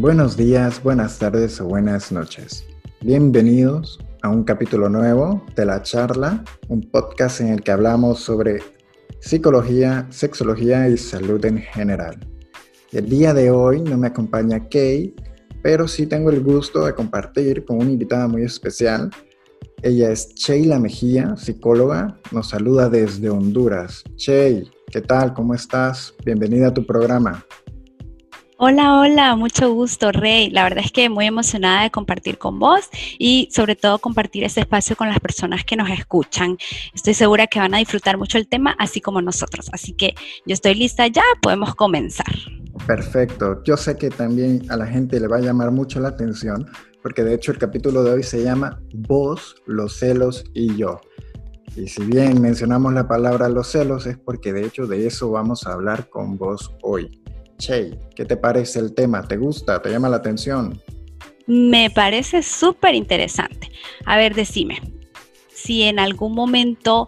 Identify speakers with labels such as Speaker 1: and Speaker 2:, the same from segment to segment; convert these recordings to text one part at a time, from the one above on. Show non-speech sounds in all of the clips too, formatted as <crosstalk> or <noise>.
Speaker 1: Buenos días, buenas tardes o buenas noches. Bienvenidos a un capítulo nuevo de La Charla, un podcast en el que hablamos sobre psicología, sexología y salud en general. El día de hoy no me acompaña Kay, pero sí tengo el gusto de compartir con una invitada muy especial. Ella es Sheila Mejía, psicóloga, nos saluda desde Honduras. Chey, ¿qué tal? ¿Cómo estás? Bienvenida a tu programa.
Speaker 2: Hola, hola, mucho gusto, Rey. La verdad es que muy emocionada de compartir con vos y sobre todo compartir este espacio con las personas que nos escuchan. Estoy segura que van a disfrutar mucho el tema, así como nosotros. Así que yo estoy lista ya, podemos comenzar.
Speaker 1: Perfecto. Yo sé que también a la gente le va a llamar mucho la atención, porque de hecho el capítulo de hoy se llama Vos, los celos y yo. Y si bien mencionamos la palabra los celos, es porque de hecho de eso vamos a hablar con vos hoy. Che, ¿qué te parece el tema? ¿Te gusta? ¿Te llama la atención?
Speaker 2: Me parece súper interesante. A ver, decime, si en algún momento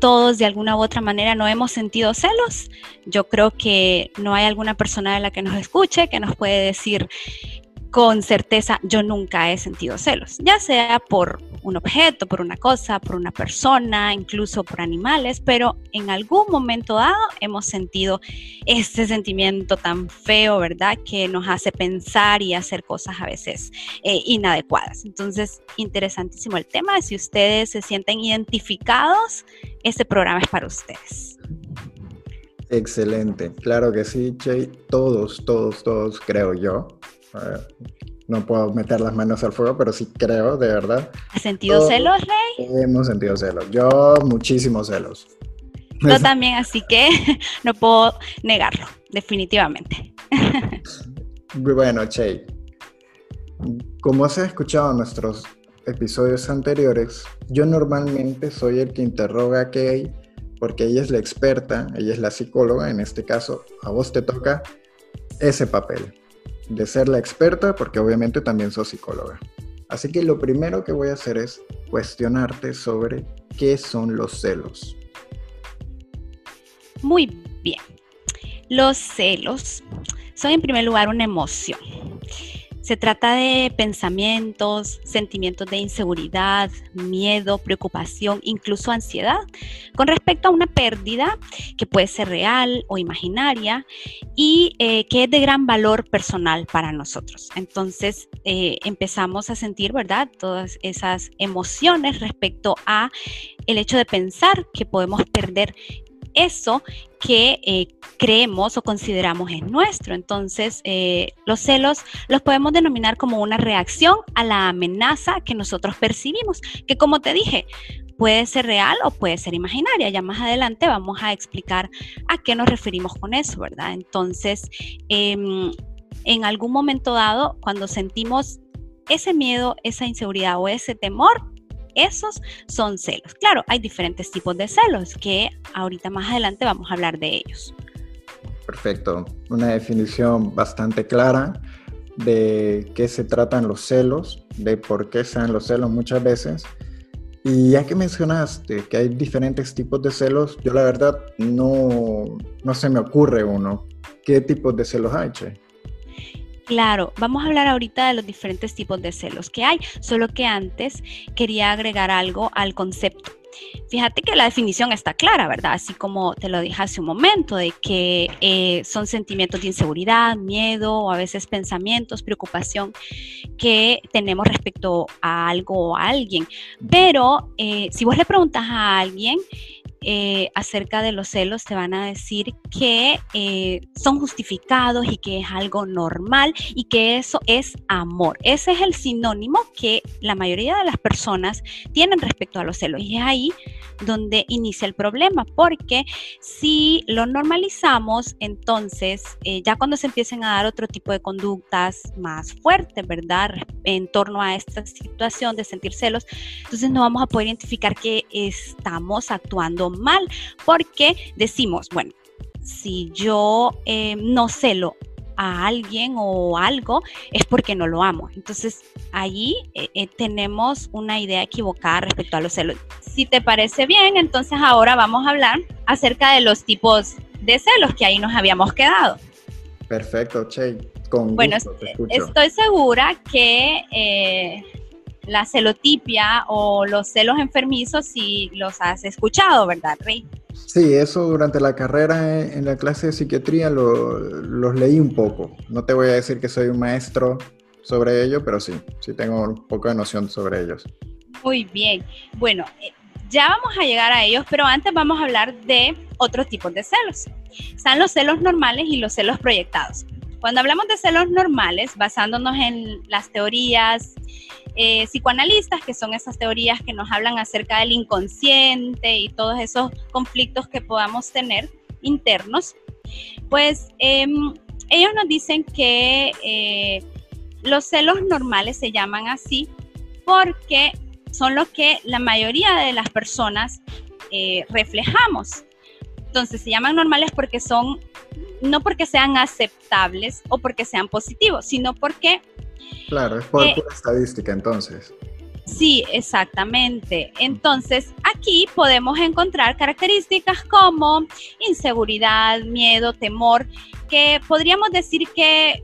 Speaker 2: todos de alguna u otra manera no hemos sentido celos, yo creo que no hay alguna persona de la que nos escuche que nos puede decir con certeza yo nunca he sentido celos, ya sea por un objeto, por una cosa, por una persona, incluso por animales, pero en algún momento dado hemos sentido este sentimiento tan feo, ¿verdad? Que nos hace pensar y hacer cosas a veces eh, inadecuadas. Entonces, interesantísimo el tema. Si ustedes se sienten identificados, este programa es para ustedes.
Speaker 1: Excelente, claro que sí, Che. Todos, todos, todos, creo yo. No puedo meter las manos al fuego, pero sí creo, de verdad.
Speaker 2: ¿Has sentido celos, Rey?
Speaker 1: Hemos sentido celos. Yo, muchísimos celos.
Speaker 2: Yo también, así que <laughs> no puedo negarlo, definitivamente. <laughs>
Speaker 1: Bueno, Che, como has escuchado en nuestros episodios anteriores, yo normalmente soy el que interroga a Kay porque ella es la experta, ella es la psicóloga, en este caso a vos te toca ese papel de ser la experta, porque obviamente también sos psicóloga. Así que lo primero que voy a hacer es cuestionarte sobre qué son los celos.
Speaker 2: Muy bien. Los celos son en primer lugar una emoción se trata de pensamientos, sentimientos de inseguridad, miedo, preocupación, incluso ansiedad, con respecto a una pérdida que puede ser real o imaginaria y eh, que es de gran valor personal para nosotros. Entonces eh, empezamos a sentir, ¿verdad? Todas esas emociones respecto a el hecho de pensar que podemos perder eso que eh, creemos o consideramos es nuestro. Entonces, eh, los celos los podemos denominar como una reacción a la amenaza que nosotros percibimos, que como te dije, puede ser real o puede ser imaginaria. Ya más adelante vamos a explicar a qué nos referimos con eso, ¿verdad? Entonces, em, en algún momento dado, cuando sentimos ese miedo, esa inseguridad o ese temor, esos son celos. Claro, hay diferentes tipos de celos que ahorita más adelante vamos a hablar de ellos.
Speaker 1: Perfecto. Una definición bastante clara de qué se tratan los celos, de por qué sean los celos muchas veces. Y ya que mencionaste que hay diferentes tipos de celos, yo la verdad no, no se me ocurre uno. ¿Qué tipos de celos hay, Che?
Speaker 2: Claro, vamos a hablar ahorita de los diferentes tipos de celos que hay, solo que antes quería agregar algo al concepto. Fíjate que la definición está clara, ¿verdad? Así como te lo dije hace un momento, de que eh, son sentimientos de inseguridad, miedo o a veces pensamientos, preocupación que tenemos respecto a algo o a alguien. Pero eh, si vos le preguntas a alguien, eh, acerca de los celos te van a decir que eh, son justificados y que es algo normal y que eso es amor. Ese es el sinónimo que la mayoría de las personas tienen respecto a los celos y es ahí donde inicia el problema porque si lo normalizamos entonces eh, ya cuando se empiecen a dar otro tipo de conductas más fuertes, ¿verdad? En torno a esta situación de sentir celos, entonces no vamos a poder identificar que estamos actuando mal, porque decimos, bueno, si yo eh, no celo a alguien o algo, es porque no lo amo. Entonces, allí eh, eh, tenemos una idea equivocada respecto a los celos. Si te parece bien, entonces ahora vamos a hablar acerca de los tipos de celos que ahí nos habíamos quedado.
Speaker 1: Perfecto, Che. con
Speaker 2: Bueno,
Speaker 1: gusto, te escucho.
Speaker 2: estoy segura que eh, la celotipia o los celos enfermizos sí los has escuchado, ¿verdad, Rey?
Speaker 1: Sí, eso durante la carrera en, en la clase de psiquiatría lo- los leí un poco. No te voy a decir que soy un maestro sobre ello, pero sí, sí tengo un poco de noción sobre ellos.
Speaker 2: Muy bien. Bueno, eh, ya vamos a llegar a ellos, pero antes vamos a hablar de otros tipos de celos. Están los celos normales y los celos proyectados. Cuando hablamos de celos normales, basándonos en las teorías eh, psicoanalistas, que son esas teorías que nos hablan acerca del inconsciente y todos esos conflictos que podamos tener internos, pues em, ellos nos dicen que eh, los celos normales se llaman así porque son los que la mayoría de las personas eh, reflejamos. Entonces se llaman normales porque son, no porque sean aceptables o porque sean positivos, sino porque
Speaker 1: Claro, es por
Speaker 2: Eh,
Speaker 1: pura estadística entonces.
Speaker 2: sí, exactamente. Entonces aquí podemos encontrar características como inseguridad, miedo, temor, que podríamos decir que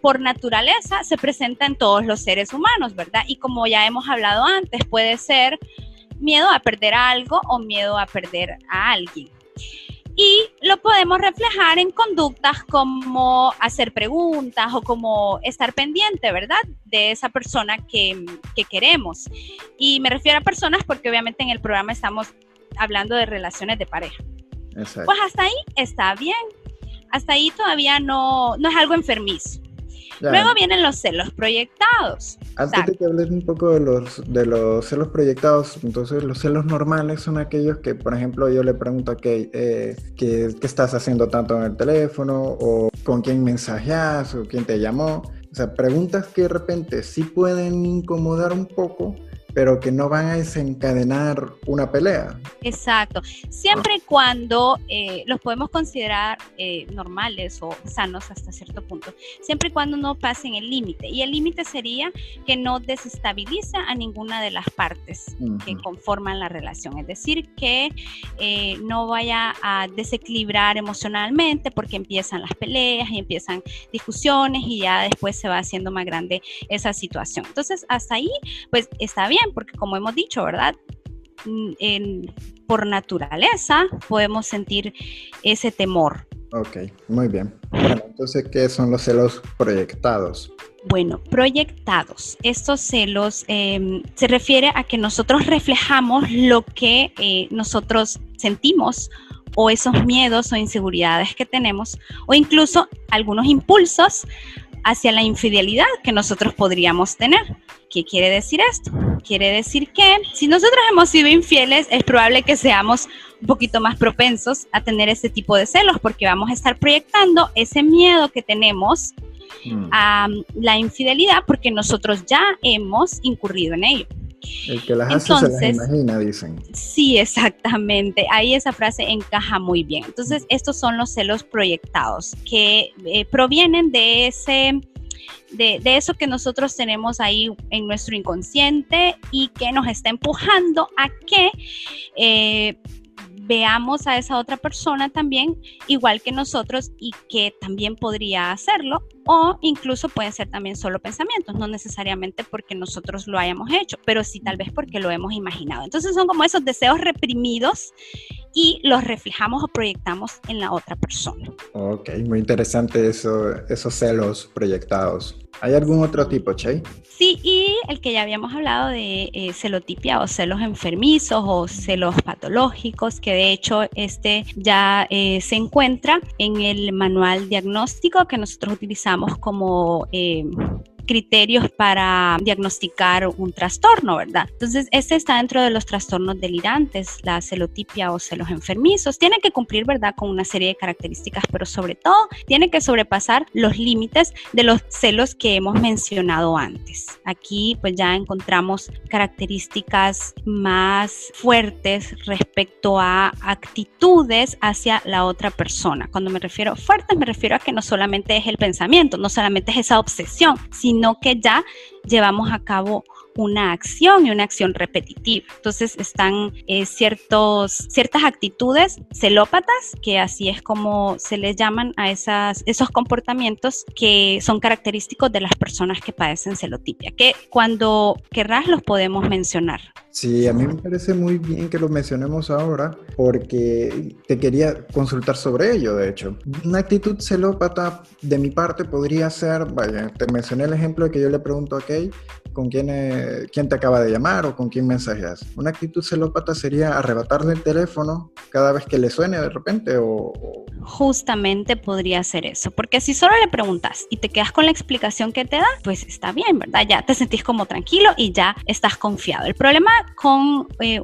Speaker 2: por naturaleza se presenta en todos los seres humanos, ¿verdad? Y como ya hemos hablado antes, puede ser miedo a perder algo o miedo a perder a alguien. Y lo podemos reflejar en conductas como hacer preguntas o como estar pendiente, ¿verdad? De esa persona que, que queremos. Y me refiero a personas porque obviamente en el programa estamos hablando de relaciones de pareja.
Speaker 1: Exacto.
Speaker 2: Pues hasta ahí está bien. Hasta ahí todavía no, no es algo enfermizo.
Speaker 1: Ya,
Speaker 2: Luego vienen los celos proyectados.
Speaker 1: Antes de que hables un poco de los, de los celos proyectados, entonces los celos normales son aquellos que, por ejemplo, yo le pregunto a Kate, eh, ¿qué, qué estás haciendo tanto en el teléfono? ¿O con quién mensajeas? ¿O quién te llamó? O sea, preguntas que de repente sí pueden incomodar un poco, pero que no van a desencadenar una pelea.
Speaker 2: Exacto. Siempre y cuando eh, los podemos considerar eh, normales o sanos hasta cierto punto, siempre y cuando no pasen el límite. Y el límite sería que no desestabiliza a ninguna de las partes que conforman la relación. Es decir, que eh, no vaya a desequilibrar emocionalmente porque empiezan las peleas y empiezan discusiones y ya después se va haciendo más grande esa situación. Entonces, hasta ahí, pues está bien, porque como hemos dicho, ¿verdad? Mm, en- por naturaleza podemos sentir ese temor.
Speaker 1: Ok, muy bien. Bueno, entonces, ¿qué son los celos proyectados?
Speaker 2: Bueno, proyectados. Estos celos eh, se refiere a que nosotros reflejamos lo que eh, nosotros sentimos o esos miedos o inseguridades que tenemos o incluso algunos impulsos hacia la infidelidad que nosotros podríamos tener. ¿Qué quiere decir esto? Quiere decir que si nosotros hemos sido infieles, es probable que seamos un poquito más propensos a tener ese tipo de celos porque vamos a estar proyectando ese miedo que tenemos
Speaker 1: Mm.
Speaker 2: a la infidelidad porque nosotros ya hemos incurrido en ello.
Speaker 1: El que las hace se las imagina, dicen.
Speaker 2: Sí, exactamente. Ahí esa frase encaja muy bien. Entonces, estos son los celos proyectados que eh, provienen de ese... De, de eso que nosotros tenemos ahí en nuestro inconsciente y que nos está empujando a que eh, veamos a esa otra persona también igual que nosotros y que también podría hacerlo o incluso pueden ser también solo pensamientos, no necesariamente porque nosotros lo hayamos hecho, pero sí tal vez porque lo hemos imaginado. Entonces son como esos deseos reprimidos y los reflejamos o proyectamos en la otra persona.
Speaker 1: Ok, muy interesante eso, esos celos proyectados. ¿Hay algún otro tipo, Che?
Speaker 2: Sí, y el que ya habíamos hablado de eh, celotipia o celos enfermizos o celos patológicos, que de hecho este ya eh, se encuentra en el manual diagnóstico que nosotros utilizamos como eh, criterios para diagnosticar un trastorno, ¿verdad? Entonces, este está dentro de los trastornos delirantes, la celotipia o celos enfermizos. Tiene que cumplir, ¿verdad?, con una serie de características, pero sobre todo tiene que sobrepasar los límites de los celos que hemos mencionado antes. Aquí, pues ya encontramos características más fuertes respecto a actitudes hacia la otra persona. Cuando me refiero fuertes, me refiero a que no solamente es el pensamiento, no solamente es esa obsesión, sino que ya llevamos a cabo una acción y una acción repetitiva. Entonces están eh, ciertos, ciertas actitudes celópatas, que así es como se les llaman a esas, esos comportamientos que son característicos de las personas que padecen celotipia, que cuando querrás los podemos mencionar.
Speaker 1: Sí, a mí me parece muy bien que lo mencionemos ahora porque te quería consultar sobre ello, de hecho. Una actitud celópata de mi parte podría ser, vaya, te mencioné el ejemplo de que yo le pregunto a Kay con quién, eh, quién te acaba de llamar o con quién mensajeas. Una actitud celópata sería arrebatarle el teléfono cada vez que le suene de repente o...
Speaker 2: Justamente podría ser eso, porque si solo le preguntas y te quedas con la explicación que te da, pues está bien, ¿verdad? Ya te sentís como tranquilo y ya estás confiado. El problema con eh,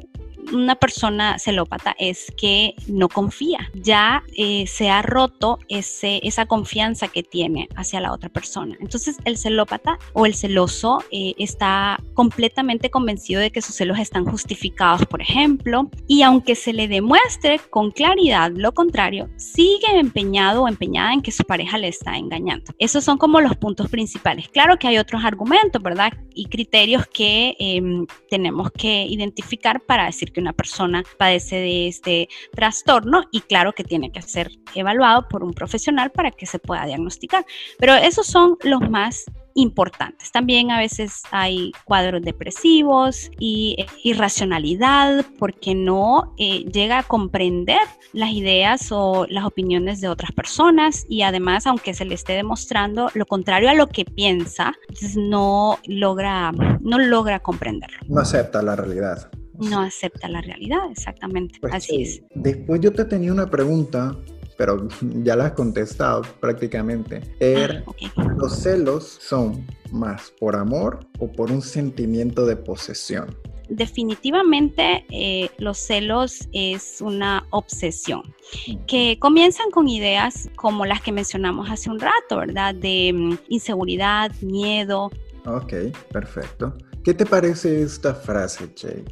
Speaker 2: una persona celópata es que no confía. Ya eh, se ha roto ese, esa confianza que tiene hacia la otra persona. Entonces el celópata o el celoso eh, está completamente convencido de que sus celos están justificados, por ejemplo, y aunque se le demuestre con claridad lo contrario, sigue empeñado o empeñada en que su pareja le está engañando. Esos son como los puntos principales. Claro que hay otros argumentos, ¿verdad? Y criterios que em, tenemos que identificar para decir que una persona padece de este trastorno y claro que tiene que ser evaluado por un profesional para que se pueda diagnosticar. Pero esos son los más importantes. También a veces hay cuadros depresivos y eh, irracionalidad porque no eh, llega a comprender las ideas o las opiniones de otras personas y además aunque se le esté demostrando lo contrario a lo que piensa, no logra no logra comprenderlo.
Speaker 1: No acepta la realidad
Speaker 2: no <laughs> acepta la realidad, exactamente. Pues Así es.
Speaker 1: Después yo te tenía una pregunta, pero <laughs> ya la has contestado prácticamente. Er, ah, ¿Los celos son más por amor o por un sentimiento de posesión?
Speaker 2: definitivamente eh, los celos es una obsesión que comienzan con ideas como las que mencionamos hace un rato, ¿verdad? De mm, inseguridad, miedo.
Speaker 1: Ok, perfecto. ¿Qué te parece esta frase, Che?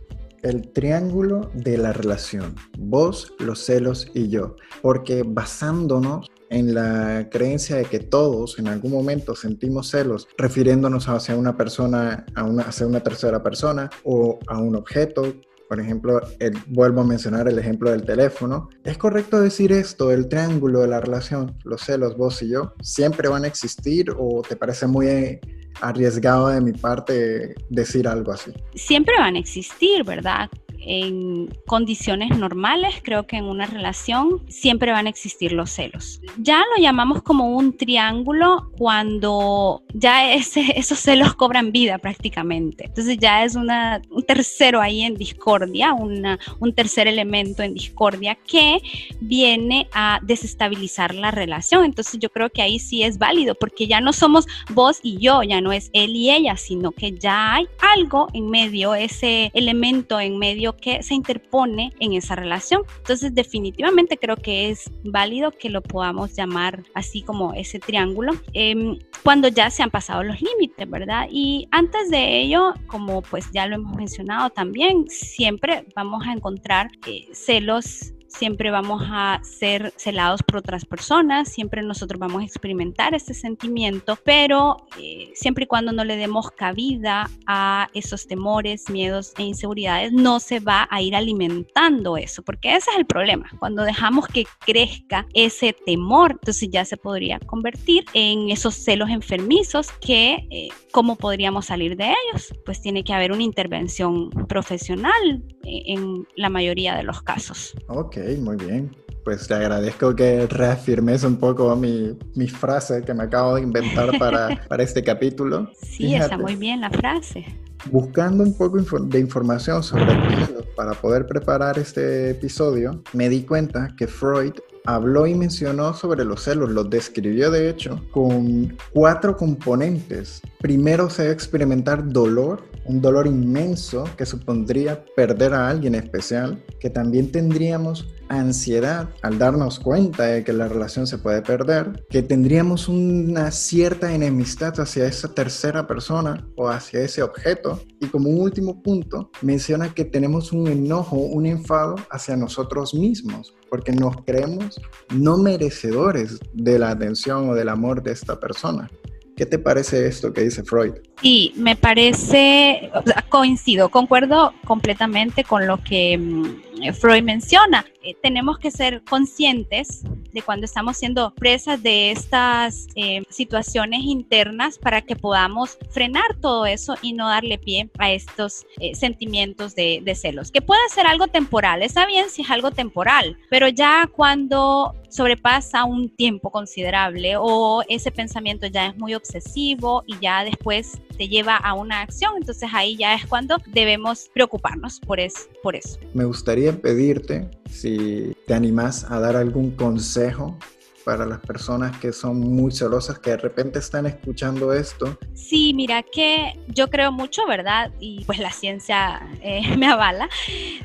Speaker 1: El triángulo de la relación, vos, los celos y yo, porque basándonos en la creencia de que todos en algún momento sentimos celos refiriéndonos hacia una persona, a hacia una tercera persona o a un objeto. Por ejemplo, vuelvo a mencionar el ejemplo del teléfono. ¿Es correcto decir esto, el triángulo de la relación, los celos, vos y yo, siempre van a existir o te parece muy arriesgado de mi parte decir algo así.
Speaker 2: Siempre van a existir, ¿verdad? En condiciones normales, creo que en una relación siempre van a existir los celos. Ya lo llamamos como un triángulo cuando ya ese, <laughs> esos celos cobran vida prácticamente. Entonces ya es una, un tercero ahí en discordia, una, un tercer elemento en discordia que viene a desestabilizar la relación. Entonces yo creo que ahí sí es válido porque ya no somos vos y yo, ya no es él y ella, sino que ya hay algo en medio, ese elemento en medio que se interpone en esa relación. Entonces, definitivamente creo que es válido que lo podamos llamar así como ese triángulo em, cuando ya se han pasado los límites, ¿verdad? Y antes de ello, como pues ya lo hemos mencionado también, siempre vamos a encontrar eh, celos siempre vamos a ser celados por otras personas, siempre nosotros vamos a experimentar ese sentimiento, pero eh, siempre y cuando no le demos cabida a esos temores, miedos e inseguridades, no se va a ir alimentando eso, porque ese es el problema. Cuando dejamos que crezca ese temor, entonces ya se podría convertir en esos celos enfermizos que, eh, ¿cómo podríamos salir de ellos? Pues tiene que haber una intervención profesional en la mayoría de los casos.
Speaker 1: Ok muy bien. Pues te agradezco que reafirmes un poco mi, mi frase que me acabo de inventar para, <laughs> para este capítulo.
Speaker 2: Sí, está muy bien la frase.
Speaker 1: Buscando un poco de información sobre el para poder preparar este episodio, me di cuenta que Freud habló y mencionó sobre los celos, los describió de hecho con cuatro componentes. Primero se debe experimentar dolor, un dolor inmenso que supondría perder a alguien especial, que también tendríamos ansiedad al darnos cuenta de que la relación se puede perder, que tendríamos una cierta enemistad hacia esa tercera persona o hacia ese objeto. Y como último punto, menciona que tenemos un enojo, un enfado hacia nosotros mismos, porque nos creemos no merecedores de la atención o del amor de esta persona. ¿Qué te parece esto que dice Freud?
Speaker 2: Sí, me parece, coincido, concuerdo completamente con lo que mm, Freud menciona. Eh, tenemos que ser conscientes de cuando estamos siendo presas de estas eh, situaciones internas para que podamos frenar todo eso y no darle pie a estos eh, sentimientos de, de celos, que puede ser algo temporal, está bien si es algo temporal, pero ya cuando sobrepasa un tiempo considerable o ese pensamiento ya es muy obsesivo y ya después te lleva a una acción, entonces ahí ya es cuando debemos preocuparnos por, por eso.
Speaker 1: Me gustaría pedirte si te animas a dar algún consejo para las personas que son muy celosas, que de repente están escuchando esto?
Speaker 2: Sí, mira que yo creo mucho, ¿verdad? Y pues la ciencia eh, <laughs> me avala,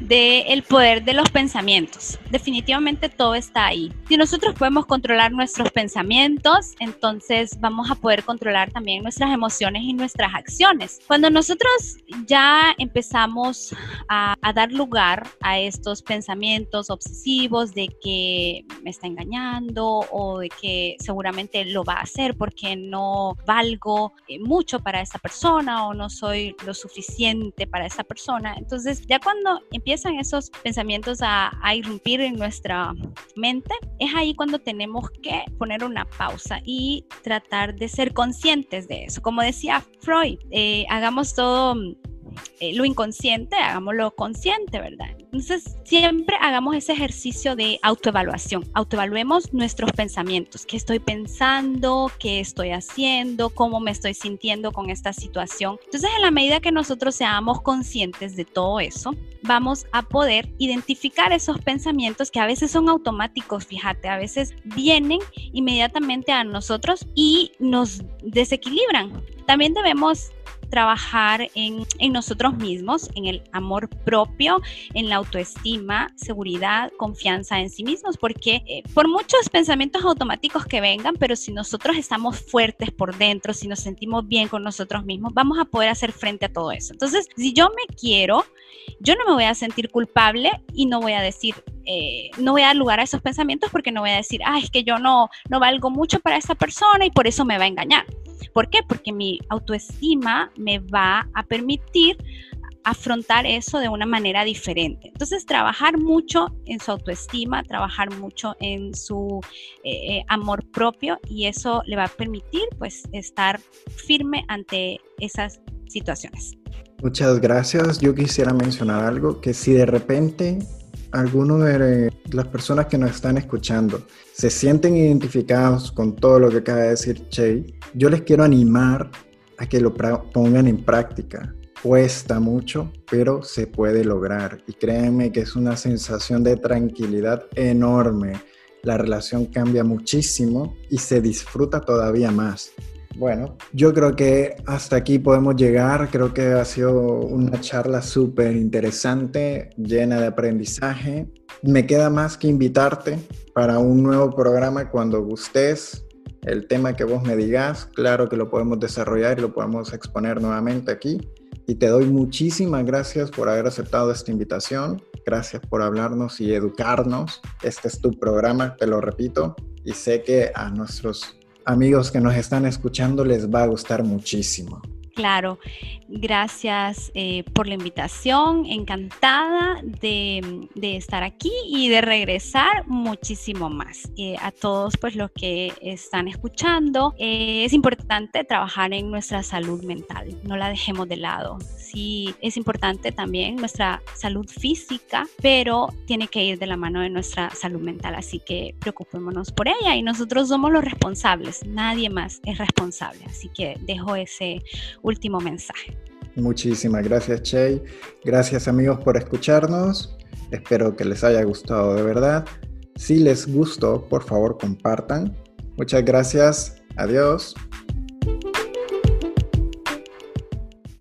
Speaker 2: de el poder de los pensamientos. Definitivamente todo está ahí. Si nosotros podemos controlar nuestros pensamientos, entonces vamos a poder controlar también nuestras emociones y nuestras acciones. Cuando nosotros ya empezamos a, a dar lugar a estos pensamientos obsesivos de que me está engañando o de que seguramente lo va a hacer porque no valgo eh, mucho para esa persona o no soy lo suficiente para esa persona. Entonces ya cuando empiezan esos pensamientos a, irrumpir en nuestra mente, es ahí cuando tenemos que poner una pausa y tratar de ser conscientes de eso. Como decía Freud, eh, hagamos todo eh, lo inconsciente, hagámoslo consciente, ¿verdad? Entonces, siempre hagamos ese ejercicio de autoevaluación. Autoevaluemos nuestros pensamientos. ¿Qué estoy pensando? ¿Qué estoy haciendo? ¿Cómo me estoy sintiendo con esta situación? Entonces, en la medida que nosotros seamos conscientes de todo eso, vamos a poder identificar esos pensamientos que a veces son automáticos, fíjate, a veces vienen inmediatamente a nosotros y nos desequilibran. También debemos trabajar en, nosotros mismos, en el amor propio, en la autoestima, seguridad, confianza en sí mismos, porque eh, por muchos pensamientos automáticos que vengan, pero si nosotros estamos fuertes por dentro, si nos sentimos bien con nosotros mismos, vamos a poder hacer frente a todo eso. Entonces, si yo me quiero, yo no me voy a sentir culpable y no voy a decir, eh, no voy a dar lugar a esos pensamientos porque no voy a decir, ah, es que yo no, no valgo mucho para esa persona y por eso me va a engañar. ¿Por qué? Porque mi autoestima me va a permitir afrontar eso de una manera diferente. Entonces, trabajar mucho en su autoestima, trabajar mucho en su eh, eh, amor propio y eso le va a permitir pues estar firme ante esas situaciones.
Speaker 1: Muchas gracias. Yo quisiera mencionar algo, que si de repente alguno de las personas que nos están escuchando se sienten identificados con todo lo que acaba de decir Che, yo les quiero animar a que lo pongan en práctica. Cuesta mucho, pero se puede lograr. Y créanme que es una sensación de tranquilidad enorme. La relación cambia muchísimo y se disfruta todavía más. Bueno, yo creo que hasta aquí podemos llegar. Creo que ha sido una charla súper interesante, llena de aprendizaje. Me queda más que invitarte para un nuevo programa cuando gustes. El tema que vos me digas, claro que lo podemos desarrollar y lo podemos exponer nuevamente aquí. Y te doy muchísimas gracias por haber aceptado esta invitación. Gracias por hablarnos y educarnos. Este es tu programa, te lo repito. Y sé que a nuestros amigos que nos están escuchando les va a gustar muchísimo.
Speaker 2: Claro, gracias eh, por la invitación, encantada de, estar aquí y de regresar muchísimo más. Eh, a todos pues los que están escuchando, eh, es importante trabajar en nuestra salud mental, no la dejemos de lado. Sí, es importante también nuestra salud física, pero tiene que ir de la mano de nuestra salud mental, así que preocupémonos por ella y nosotros somos los responsables, nadie más es responsable, así que dejo ese último mensaje.
Speaker 1: Muchísimas gracias, Che. Gracias, amigos, por escucharnos. Espero que les haya gustado de verdad. Si les gustó, por favor, compartan. Muchas gracias. Adiós.